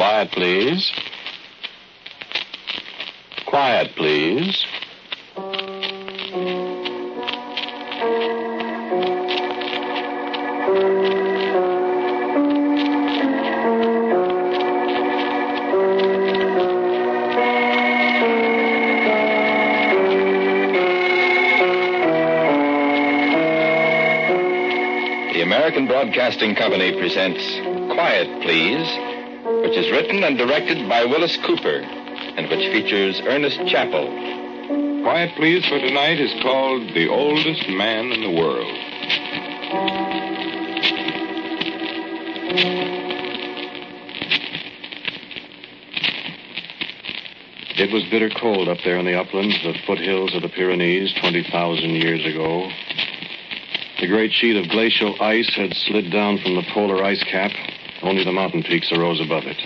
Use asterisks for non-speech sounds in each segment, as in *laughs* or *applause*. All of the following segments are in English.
Quiet, please. Quiet, please. The American Broadcasting Company presents Quiet, Please, which is written and directed by Willis Cooper and which features Ernest Chappell. Quiet Please for tonight is called The Oldest Man in the World. It was bitter cold up there in the uplands, the foothills of the Pyrenees, 20,000 years ago. The great sheet of glacial ice had slid down from the polar ice cap. Only the mountain peaks arose above it.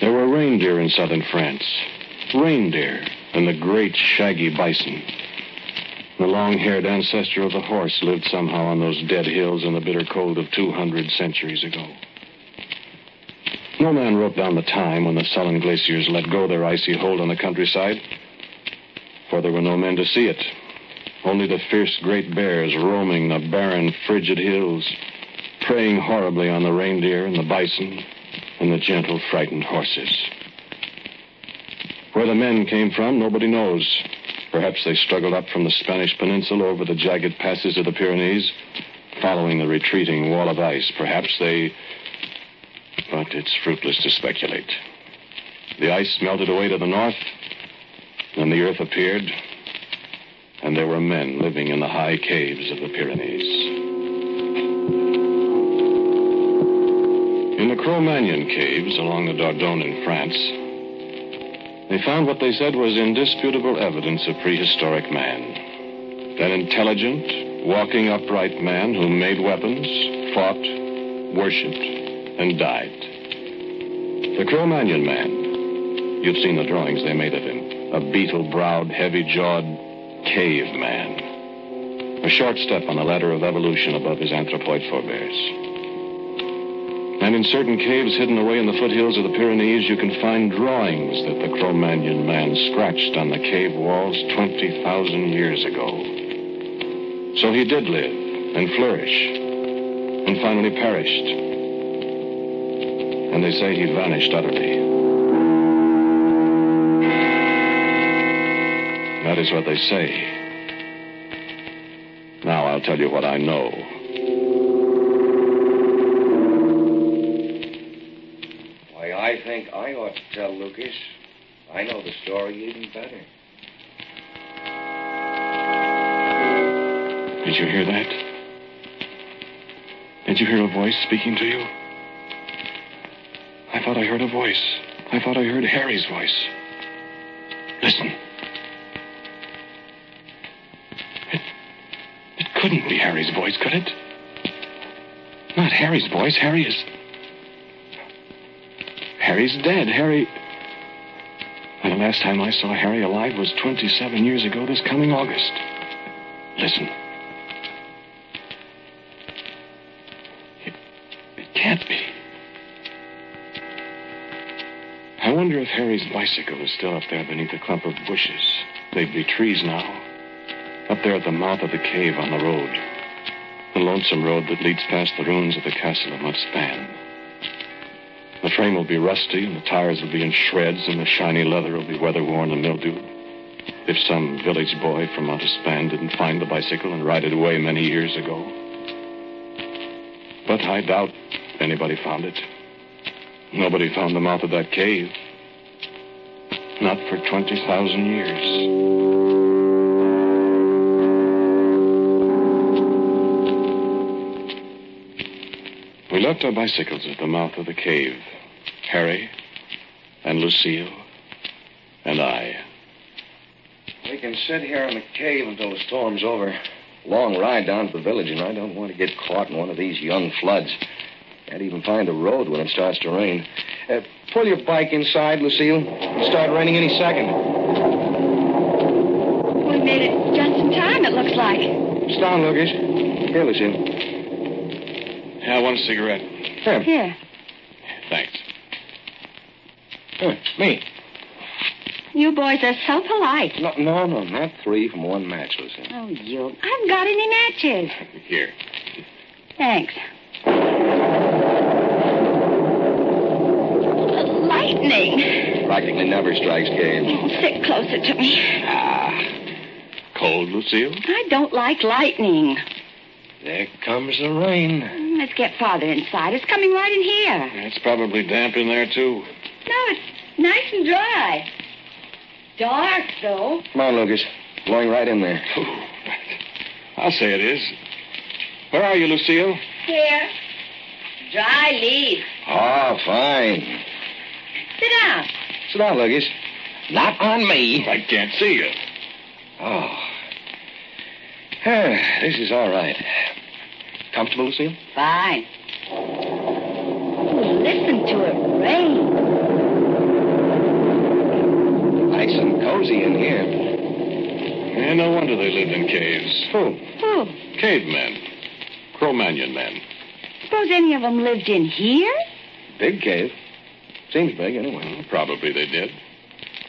There were reindeer in southern France. Reindeer and the great shaggy bison. The long haired ancestor of the horse lived somehow on those dead hills in the bitter cold of 200 centuries ago. No man wrote down the time when the sullen glaciers let go their icy hold on the countryside, for there were no men to see it. Only the fierce great bears roaming the barren, frigid hills, preying horribly on the reindeer and the bison and the gentle, frightened horses. Where the men came from, nobody knows. Perhaps they struggled up from the Spanish peninsula over the jagged passes of the Pyrenees, following the retreating wall of ice. Perhaps they. But it's fruitless to speculate. The ice melted away to the north, and the earth appeared, and there were men living in the high caves of the Pyrenees. Cro-Magnon caves along the Dordogne in France, they found what they said was indisputable evidence of prehistoric man. An intelligent, walking upright man who made weapons, fought, worshipped, and died. The Cro-Magnon man. You've seen the drawings they made of him. A beetle-browed, heavy-jawed caveman. A short step on the ladder of evolution above his anthropoid forebears. And in certain caves hidden away in the foothills of the Pyrenees, you can find drawings that the Cro-Magnon man scratched on the cave walls 20,000 years ago. So he did live and flourish and finally perished. And they say he vanished utterly. That is what they say. Now I'll tell you what I know. Think I ought to tell Lucas. I know the story even better. Did you hear that? Did you hear a voice speaking to you? I thought I heard a voice. I thought I heard Harry's voice. Listen. It, it couldn't be Harry's voice, could it? Not Harry's voice. Harry is. Harry's dead. Harry. The last time I saw Harry alive was 27 years ago this coming August. Listen. It, it can't be. I wonder if Harry's bicycle is still up there beneath a clump of bushes. They'd be trees now. Up there at the mouth of the cave on the road. The lonesome road that leads past the ruins of the castle of Montespan. The frame will be rusty, and the tires will be in shreds, and the shiny leather will be weather worn and mildewed. If some village boy from Montespan didn't find the bicycle and ride it away many years ago. But I doubt anybody found it. Nobody found the mouth of that cave. Not for 20,000 years. Left our bicycles at the mouth of the cave. Harry and Lucille and I. We can sit here in the cave until the storm's over. Long ride down to the village, and I don't want to get caught in one of these young floods. Can't even find a road when it starts to rain. Uh, pull your bike inside, Lucille. It'll start raining any second. We made it just in time, it looks like. It's down, Lucas. Here, Lucille. Cigarette. Here. Here. Thanks. Here, me. You boys are so polite. No, no, no, not three from one match, Lucille. Oh, you. I haven't got any matches. Here. Thanks. Lightning. Practically never strikes caves. Oh, sit closer to me. Ah. Cold, Lucille? I don't like lightning. There comes the rain. Let's get farther inside. It's coming right in here. It's probably damp in there, too. No, it's nice and dry. Dark, though. Come on, Lucas. Blowing right in there. I'll say it is. Where are you, Lucille? Here. Dry leaves. Oh, fine. Sit down. Sit down, Lucas. Not on me. I can't see you. Oh. Ah, *sighs* this is all right. Comfortable, Lucille? Fine. Ooh, listen to it rain. Nice and cozy in here. Yeah, no wonder they lived in caves. Who? Oh, Cavemen. Cro-Magnon men. suppose any of them lived in here? Big cave. Seems big, anyway. Probably they did.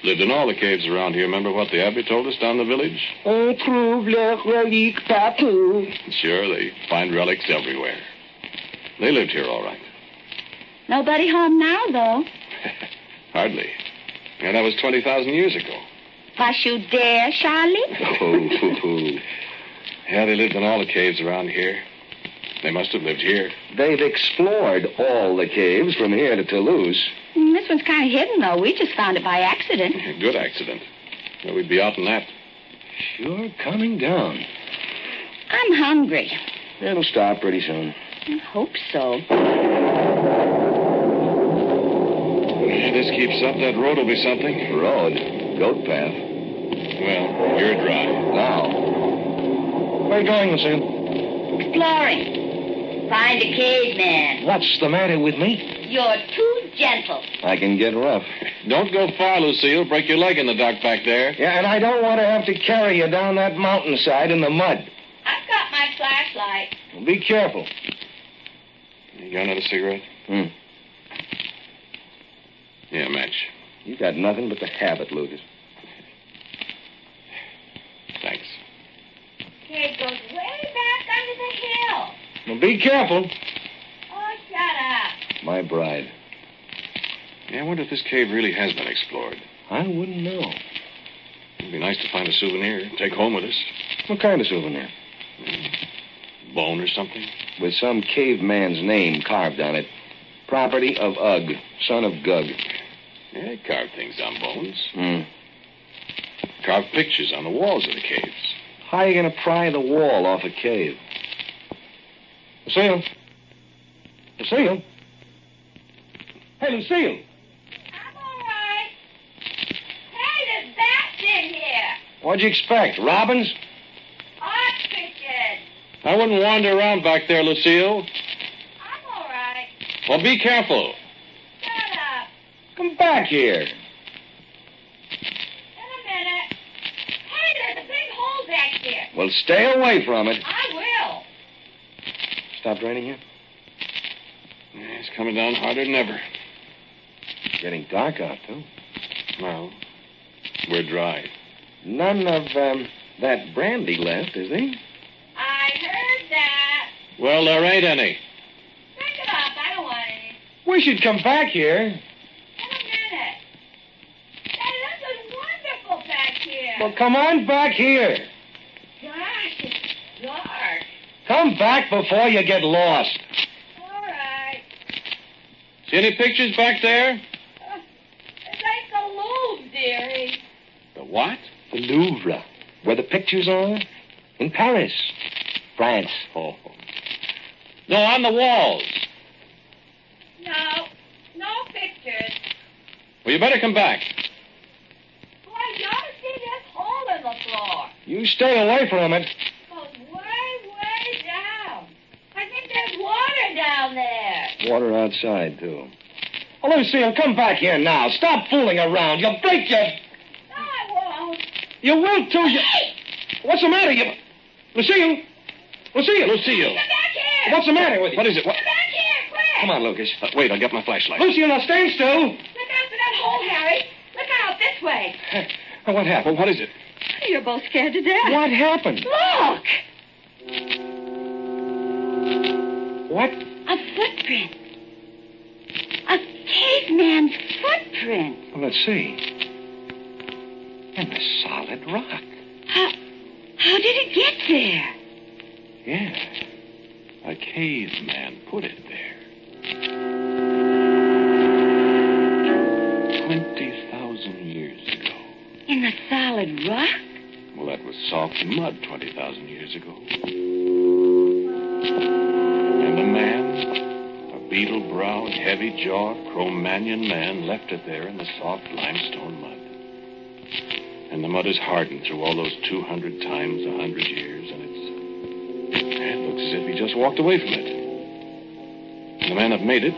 Lived in all the caves around here. Remember what the abbé told us down the village? Oh, On trouve le reliques partout. Sure, they find relics everywhere. They lived here all right. Nobody home now, though. *laughs* Hardly. And that was 20,000 years ago. Was you there, Charlie? *laughs* Oh, Yeah, they lived in all the caves around here. They must have lived here. They've explored all the caves from here to Toulouse. Mm, This one's kind of hidden, though. We just found it by accident. A good accident. Well, we'd be out in that. Sure coming down. I'm hungry. It'll stop pretty soon. I hope so. If this keeps up, that road will be something. Road. Goat path. Well, you're dry. Now. Where are you going, Lucille? Exploring. Find a caveman. What's the matter with me? You're too gentle. I can get rough. Don't go far, Lucille. Break your leg in the dark back there. Yeah, and I don't want to have to carry you down that mountainside in the mud. I've got my flashlight. Be careful. You got another cigarette? Hmm. Yeah, match. You got nothing but the habit, Lucas. Thanks. Cave goes way back under the hill. Well, be careful. Oh, shut up. My bride. Yeah, I wonder if this cave really has been explored. I wouldn't know. It'd be nice to find a souvenir, and take home with us. What kind of souvenir? Bone or something. With some caveman's name carved on it. Property of Ugg, son of Gug. Yeah, they carved things on bones. Hmm. Carved pictures on the walls of the caves. How are you going to pry the wall off a cave? Lucille? Lucille? Hey, Lucille! I'm all right. Hey, there's bats in here. What'd you expect? Robins? Ostriches. I wouldn't wander around back there, Lucille. I'm all right. Well, be careful. Shut up. Come back here. In a minute. Hey, there's a big hole back here. Well, stay away from it. I. Stopped raining here? Yeah, It's coming down harder than ever. Getting dark out, too. Well, we're dry. None of um, that brandy left, is there? I heard that. Well, there ain't any. Pick it up. I don't want any. We should come back here. In a minute. Hey, this is wonderful back here. Well, come on back here. Come back before you get lost. All right. See any pictures back there? Uh, it's like the Louvre, dearie. The what? The Louvre, where the pictures are. In Paris, France. *laughs* Oh. No, on the walls. No, no pictures. Well, you better come back. Boy, you ought to see this hole in the floor. You stay away from it. Water outside, too. Oh, Lucille, come back here now. Stop fooling around. You'll break your... No, I won't. You will, too. You... What's the matter? You... Lucille? Lucille, Lucille. Come back here. What's the matter with you? What is it? What... Come back here, quick. Come on, Lucas. Uh, wait, I'll get my flashlight. Lucille, now stand still. Look out for that hole, Harry. Look out this way. What happened? What is it? You're both scared to death. What happened? Look. What? A footprint. A caveman's footprint. Well, let's see. In the solid rock. How, how did it get there? Yeah. A caveman put it there. 20,000 years ago. In the solid rock? Well, that was soft mud 20,000 years ago. And the man, beetle browed, heavy jawed Cro-Magnon man, left it there in the soft limestone mud. And the mud has hardened through all those 200 times a 100 years, and it's. It looks as if he just walked away from it. And the man that made it,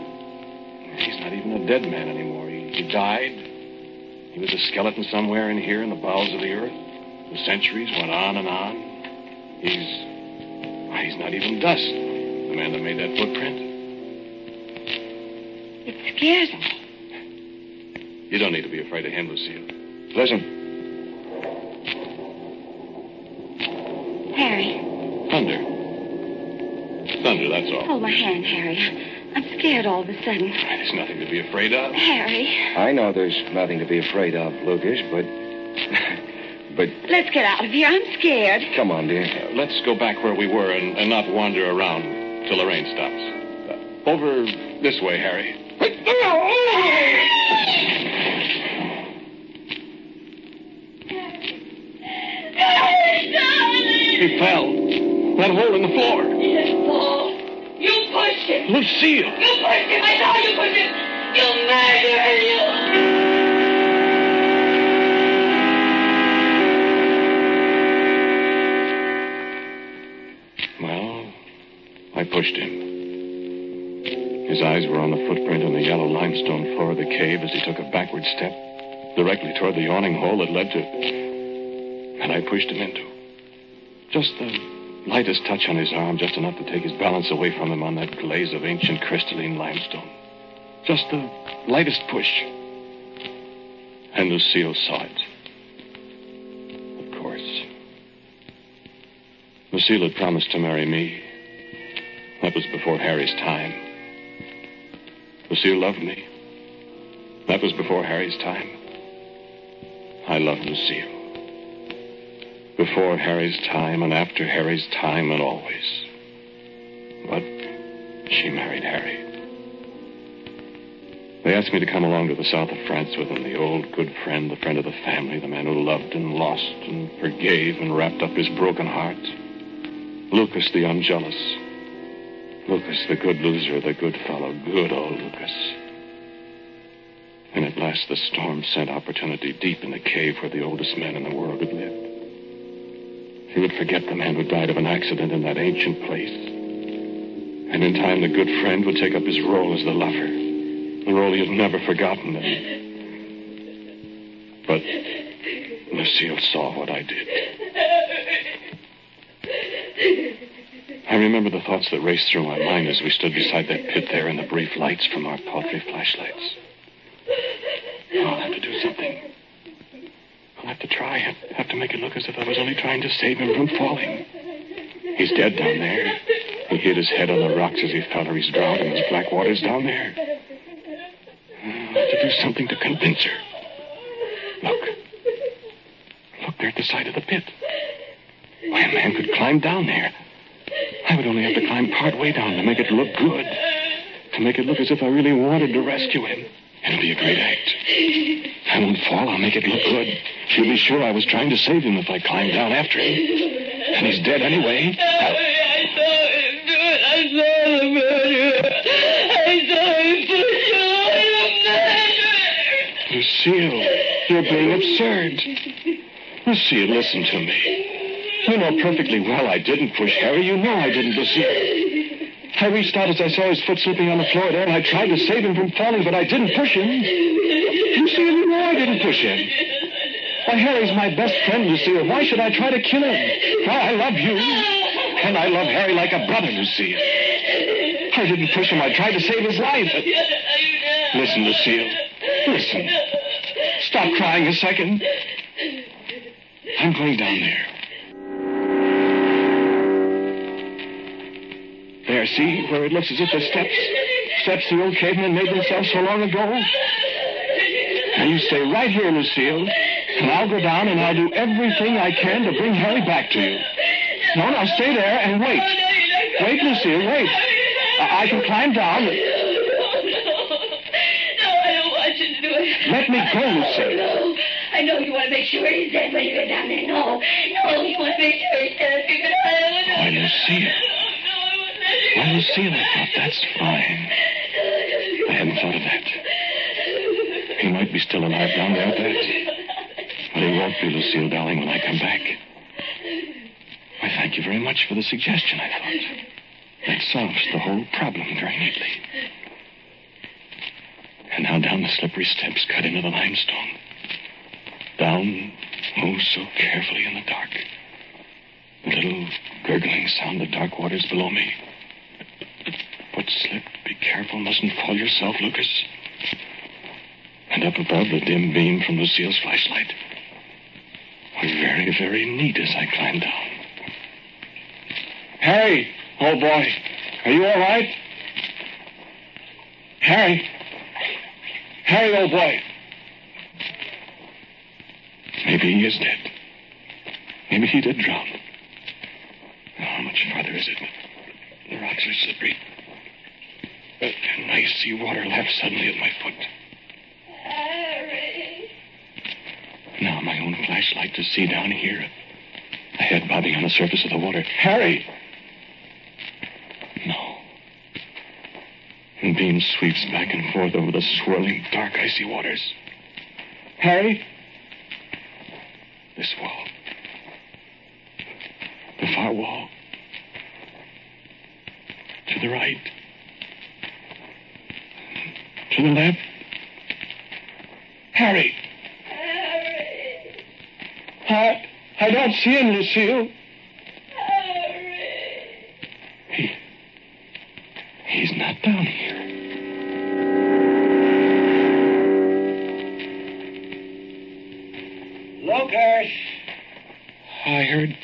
he's not even a dead man anymore. He, he died. He was a skeleton somewhere in here in the bowels of the earth. The centuries went on and on. He's. He's not even dust. The man that made that footprint. It scares me. You don't need to be afraid of him, Lucille. Listen. Harry, Thunder. Thunder, that's all. hold my hand, Harry. I'm scared all of a sudden. There's nothing to be afraid of. Harry, I know there's nothing to be afraid of, Lucas, but. *laughs* but let's get out of here. I'm scared. come on, dear. Uh, let's go back where we were and, and not wander around till the rain stops. Uh, over this way, Harry. He fell. That hole in the floor. You pushed him. Lucille! You pushed him. I saw you push him. You murderer, you. Well, I pushed him. His eyes were on the footprint on the yellow limestone floor of the cave as he took a backward step directly toward the yawning hole that led to. And I pushed him into. Just the lightest touch on his arm, just enough to take his balance away from him on that glaze of ancient crystalline limestone. Just the lightest push. And Lucille saw it. Of course. Lucille had promised to marry me. That was before Harry's time. Lucille loved me. That was before Harry's time. I loved Lucille. Before Harry's time and after Harry's time and always. But she married Harry. They asked me to come along to the south of France with them, the old good friend, the friend of the family, the man who loved and lost and forgave and wrapped up his broken heart. Lucas the unjealous. Lucas the good loser, the good fellow, good old Lucas. And at last the storm sent opportunity deep in the cave where the oldest man in the world had lived. He would forget the man who died of an accident in that ancient place. And in time, the good friend would take up his role as the lover, the role he had never forgotten. But Lucille saw what I did. I remember the thoughts that raced through my mind as we stood beside that pit there in the brief lights from our paltry flashlights. I'll have to do something. I'll have to try. I'll have to make it look as if I was only trying to save him from falling. He's dead down there. He hit his head on the rocks as he fell, or he's drowned in those black waters down there. I'll have to do something to convince her. Look. Look there at the side of the pit. Why, a man could climb down there. I would only have to climb part way down to make it look good. To make it look as if I really wanted to rescue him. It'll be a great act. I won't fall. I'll make it look good. She'll be sure I was trying to save him if I climbed down after him. And he's dead anyway. I saw him do it. I saw the murderer. I saw him push you. I'm a murderer. Lucille, you're being absurd. Lucille, listen to me. You know perfectly well I didn't push Harry. You know I didn't, Lucille. I reached out as I saw his foot slipping on the floor there, and I tried to save him from falling, but I didn't push him. You see, you know I didn't push him. Why, Harry's my best friend, you Lucille. Why should I try to kill him? Why, I love you. And I love Harry like a brother, Lucille. I didn't push him. I tried to save his life. Listen, Lucille. Listen. Stop crying a second. I'm going down there. See where it looks as if the steps, steps the old cavemen made themselves so long ago? Now you stay right here, Lucille, and I'll go down and I'll do everything I can to bring Harry back to you. No, no, stay there and wait. Wait, Lucille, wait. I, I can climb down. No, I don't want you to do it. Let me go, Lucille. No, I know you want to make sure he's dead when you get down there. No, no, you want to make sure he's dead because I don't know. Why, Lucille. I thought that's fine. I hadn't thought of that. He might be still alive down there. But he won't be, Lucille, darling, when I come back. I thank you very much for the suggestion, I thought. That solves the whole problem very neatly. And now down the slippery steps cut into the limestone. Down, oh, so carefully in the dark. The little gurgling sound of dark waters below me. Foot slip. Be careful. Mustn't fall yourself, Lucas. And up above the dim beam from Lucille's flashlight. Were very, very neat as I climbed down. Harry, old boy, are you all right? Harry, Harry, old boy. Maybe he is dead. Maybe he did drown. How much farther is it? The rocks are slippery. See water lap suddenly at my foot. Harry. Now my own flashlight to see down here. A head bobbing on the surface of the water. Harry! No. And beam sweeps back and forth over the swirling, dark, icy waters. Harry? This wall. The far wall. To the right. To the left. Harry! Harry. I, I don't see him, Lucille. Harry. He, he's not down here. Lucas! I heard.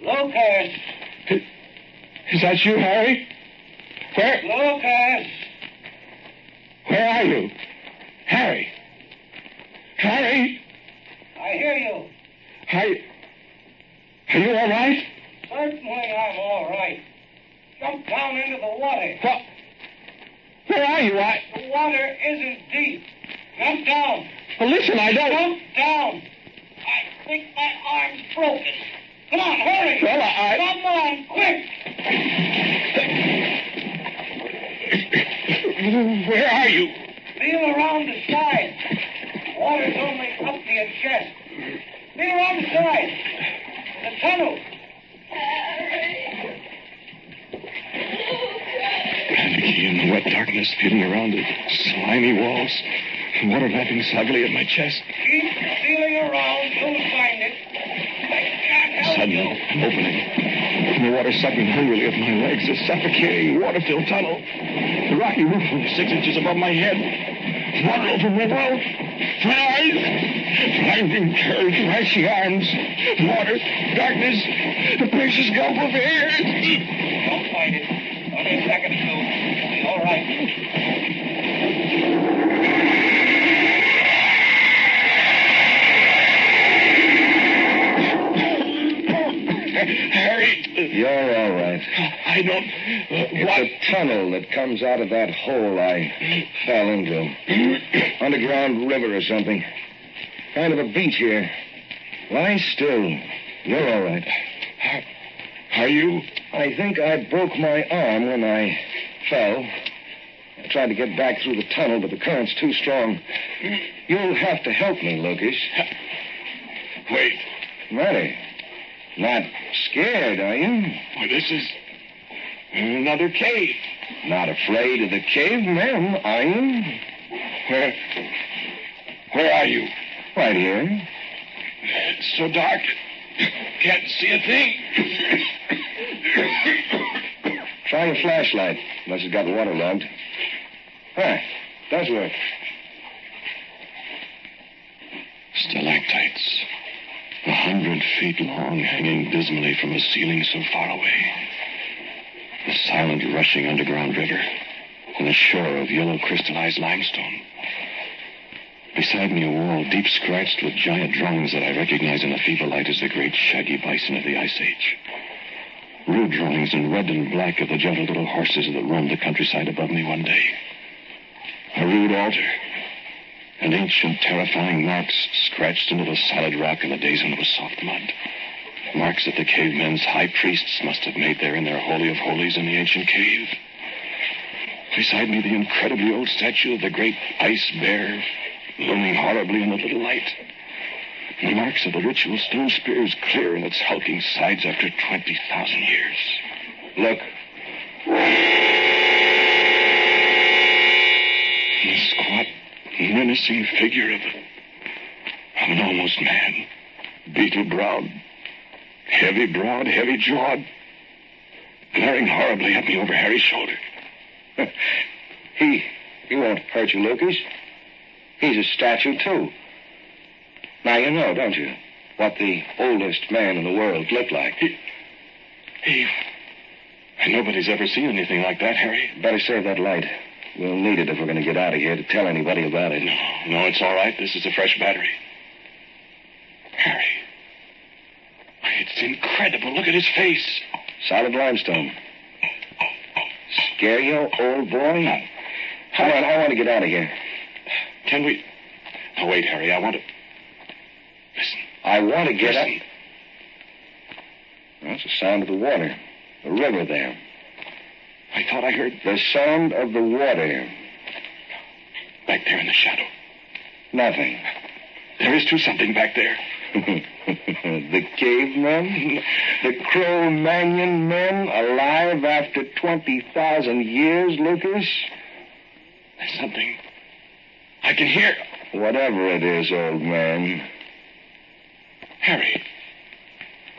Lucas! Is, is that you, Harry? Where, Lucas! where are you? Harry! Harry! I hear you. Are, are you all right? Certainly I'm all right. Jump down into the water. What? Where are you? I. The water isn't deep. Jump down. Well, listen, I don't. Jump down. I think my arm's broken. Come on, hurry. Well, I- I- Come on, quick. Where are you? Feel around the side. Water's only up to your chest. Feel around the side. The tunnel. Panicky in the wet darkness, feeling around the slimy walls, water lapping soggily at my chest. Keep feeling around. You'll find it. I can't help Suddenly, you. an opening. And the water sucking hungrily at my legs, a suffocating, water-filled tunnel. The rocky roof six inches above my head. Water over my mouth. Eyes. Blinding curves, icy arms. Water, darkness, the precious gulf of air. I don't. Uh, It's a tunnel that comes out of that hole I fell into. *clears throat* Underground river or something. Kind of a beach here. Lie still. You're all right. Are you? I think I broke my arm when I fell. I tried to get back through the tunnel, but the current's too strong. You'll have to help me, Lucas. Wait. Matter? Not scared, are you? Why, this is another cave. Not afraid of the cavemen, are you? Where? Where are you? Right here. It's so dark. Can't see a thing. Try your flashlight, unless it's got water waterlogged. Huh, does work. Stalactites. A hundred feet long, hanging dismally from a ceiling so far away. The silent, rushing underground river, and a shore of yellow crystallized limestone. Beside me, a wall deep scratched with giant drawings that I recognize in the feeble light as the great shaggy bison of the Ice Age. Rude drawings in red and black of the gentle little horses that roamed the countryside above me one day. A rude altar. And ancient, terrifying marks scratched into the solid rock in the days when it was soft mud. Marks that the cavemen's high priests must have made there in their Holy of Holies in the ancient cave. Beside me, the incredibly old statue of the great ice bear, looming horribly in the little light. The marks of the ritual stone spears clear in its hulking sides after 20,000 years. Look. The squat, menacing figure of, of an almost man. Beetle browed, heavy broad, heavy jawed, glaring horribly at me over Harry's shoulder. *laughs* he he won't hurt you, Lucas. He's a statue, too. Now you know, don't you, what the oldest man in the world looked like. He, he, nobody's ever seen anything like that, Harry. Better save that light. We'll need it if we're going to get out of here to tell anybody about it. No, no, it's all right. This is a fresh battery. Harry. It's incredible. Look at his face. Solid limestone. Scare you, old boy? Come on, I want to get out of here. Can we? No, wait, Harry. I want to. Listen. I want to get Listen. out. That's the sound of the water. The river there. I thought I heard The sound of the water. back there in the shadow. Nothing. There is too something back there. *laughs* the cavemen? The Cro-Magnon men alive after 20,000 years, Lucas? There's something. I can hear. Whatever it is, old man. Harry,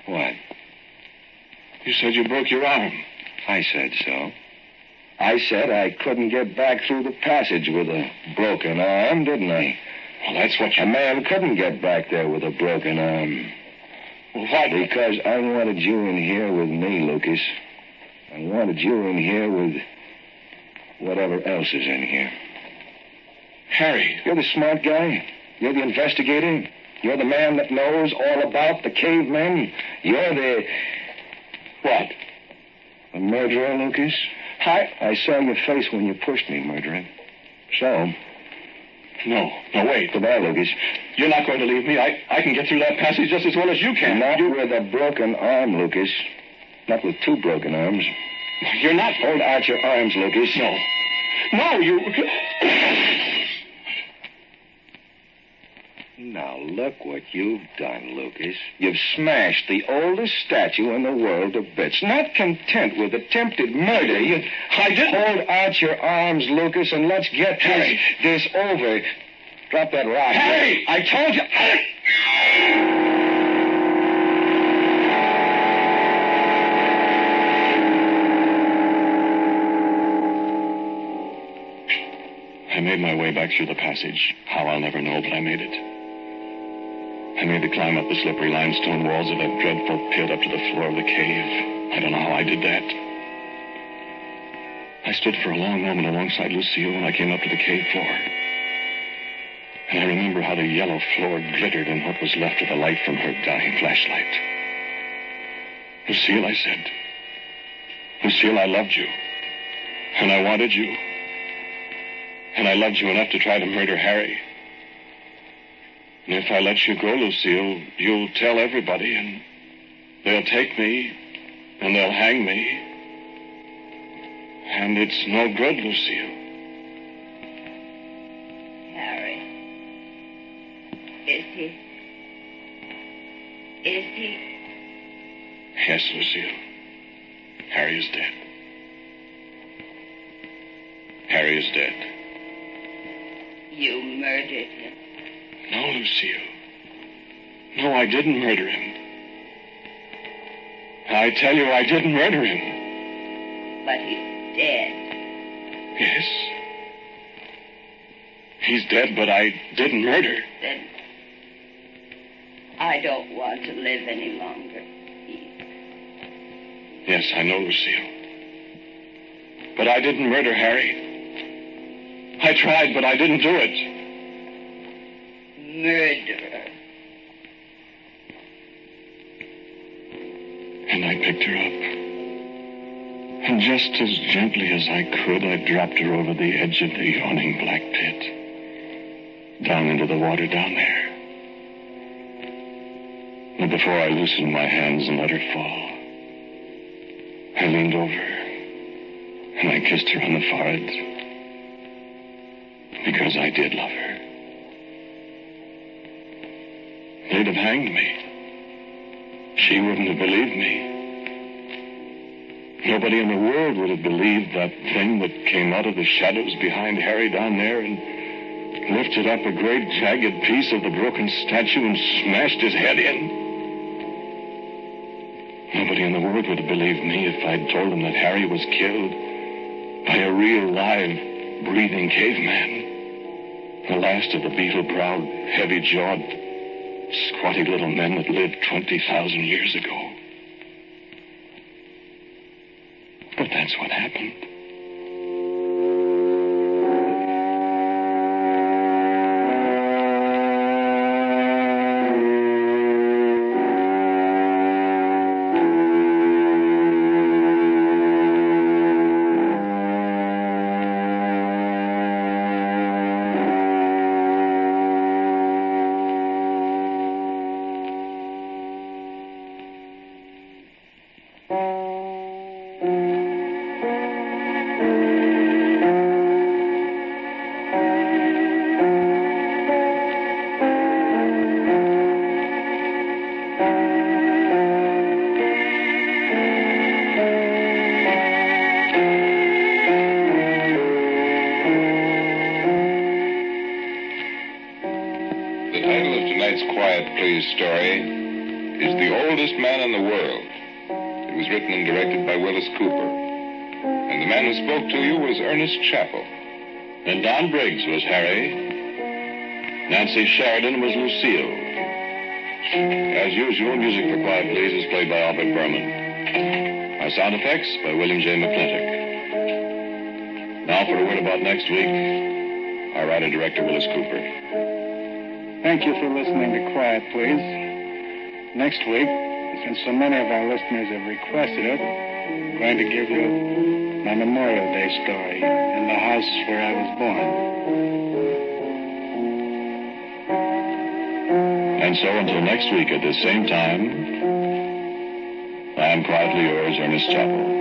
What? you said you broke your arm. I said so. I said I couldn't get back through the passage with a broken arm, didn't I? Well, that's what you... A man couldn't get back there with a broken arm. Why? Because I wanted you in here with me, Lucas. I wanted you in here with whatever else is in here. Harry, You're the smart guy. You're the investigator. You're the man that knows all about the cavemen. You're the. What? A murderer, Lucas? I. I saw your face when you pushed me, murderer. So, No, no, wait. goodbye, Lucas. You're not going to leave me. I, I can get through that passage just as well as you can. Not You, with a broken arm, Lucas. Not with two broken arms. you're not. Hold out your arms, Lucas. No. No, you. Now, look what you've done, Lucas. You've smashed the oldest statue in the world to bits. Not content with attempted murder, you... I didn't. Hold out your arms, Lucas, and let's get this, Harry. this over. Drop that rock. Harry, I told you. I made my way back through the passage. How I'll never know, but I made it. I made the climb up the slippery limestone walls of that dreadful pit up to the floor of the cave. I don't know how I did that. I stood for a long moment alongside Lucille when I came up to the cave floor. And I remember how the yellow floor glittered in what was left of the light from her dying flashlight. Lucille, I said. Lucille, I loved you. And I wanted you. And I loved you enough to try to murder Harry. And if I let you go, Lucille, you'll tell everybody, and they'll take me, and they'll hang me. And it's no good, Lucille. Harry. Is he. Is he. Yes, Lucille. Harry is dead. Harry is dead. You murdered him. No, Lucille. No, I didn't murder him. I tell you, I didn't murder him. But he's dead. Yes. He's dead, but I didn't murder. Then I don't want to live any longer. Yes, I know, Lucille. But I didn't murder Harry. I tried, but I didn't do it. Murderer. And I picked her up. And just as gently as I could, I dropped her over the edge of the yawning black pit. Down into the water down there. And before I loosened my hands and let her fall, I leaned over and I kissed her on the forehead because I did love her. They'd have hanged me. She wouldn't have believed me. Nobody in the world would have believed that thing that came out of the shadows behind Harry down there and lifted up a great jagged piece of the broken statue and smashed his head in. Nobody in the world would have believed me if I'd told them that Harry was killed by a real, live, breathing caveman. The last of the beetle-browed, heavy-jawed, squatty little men that lived 20,000 years ago. But that's what happened. Title of tonight's Quiet Please story is The Oldest Man in the World. It was written and directed by Willis Cooper. And the man who spoke to you was Ernest Chappell. And Don Briggs was Harry. Nancy Sheridan was Lucille. As usual, music for Quiet Please is played by Albert Berman. Our sound effects by William J. McClintock. Now for a word about next week, our writer-director Willis Cooper. Thank you for listening to Quiet Please. Next week, since so many of our listeners have requested it, I'm going to give you my Memorial Day story in the house where I was born. And so until next week at the same time, I am quietly yours, Ernest Chappell.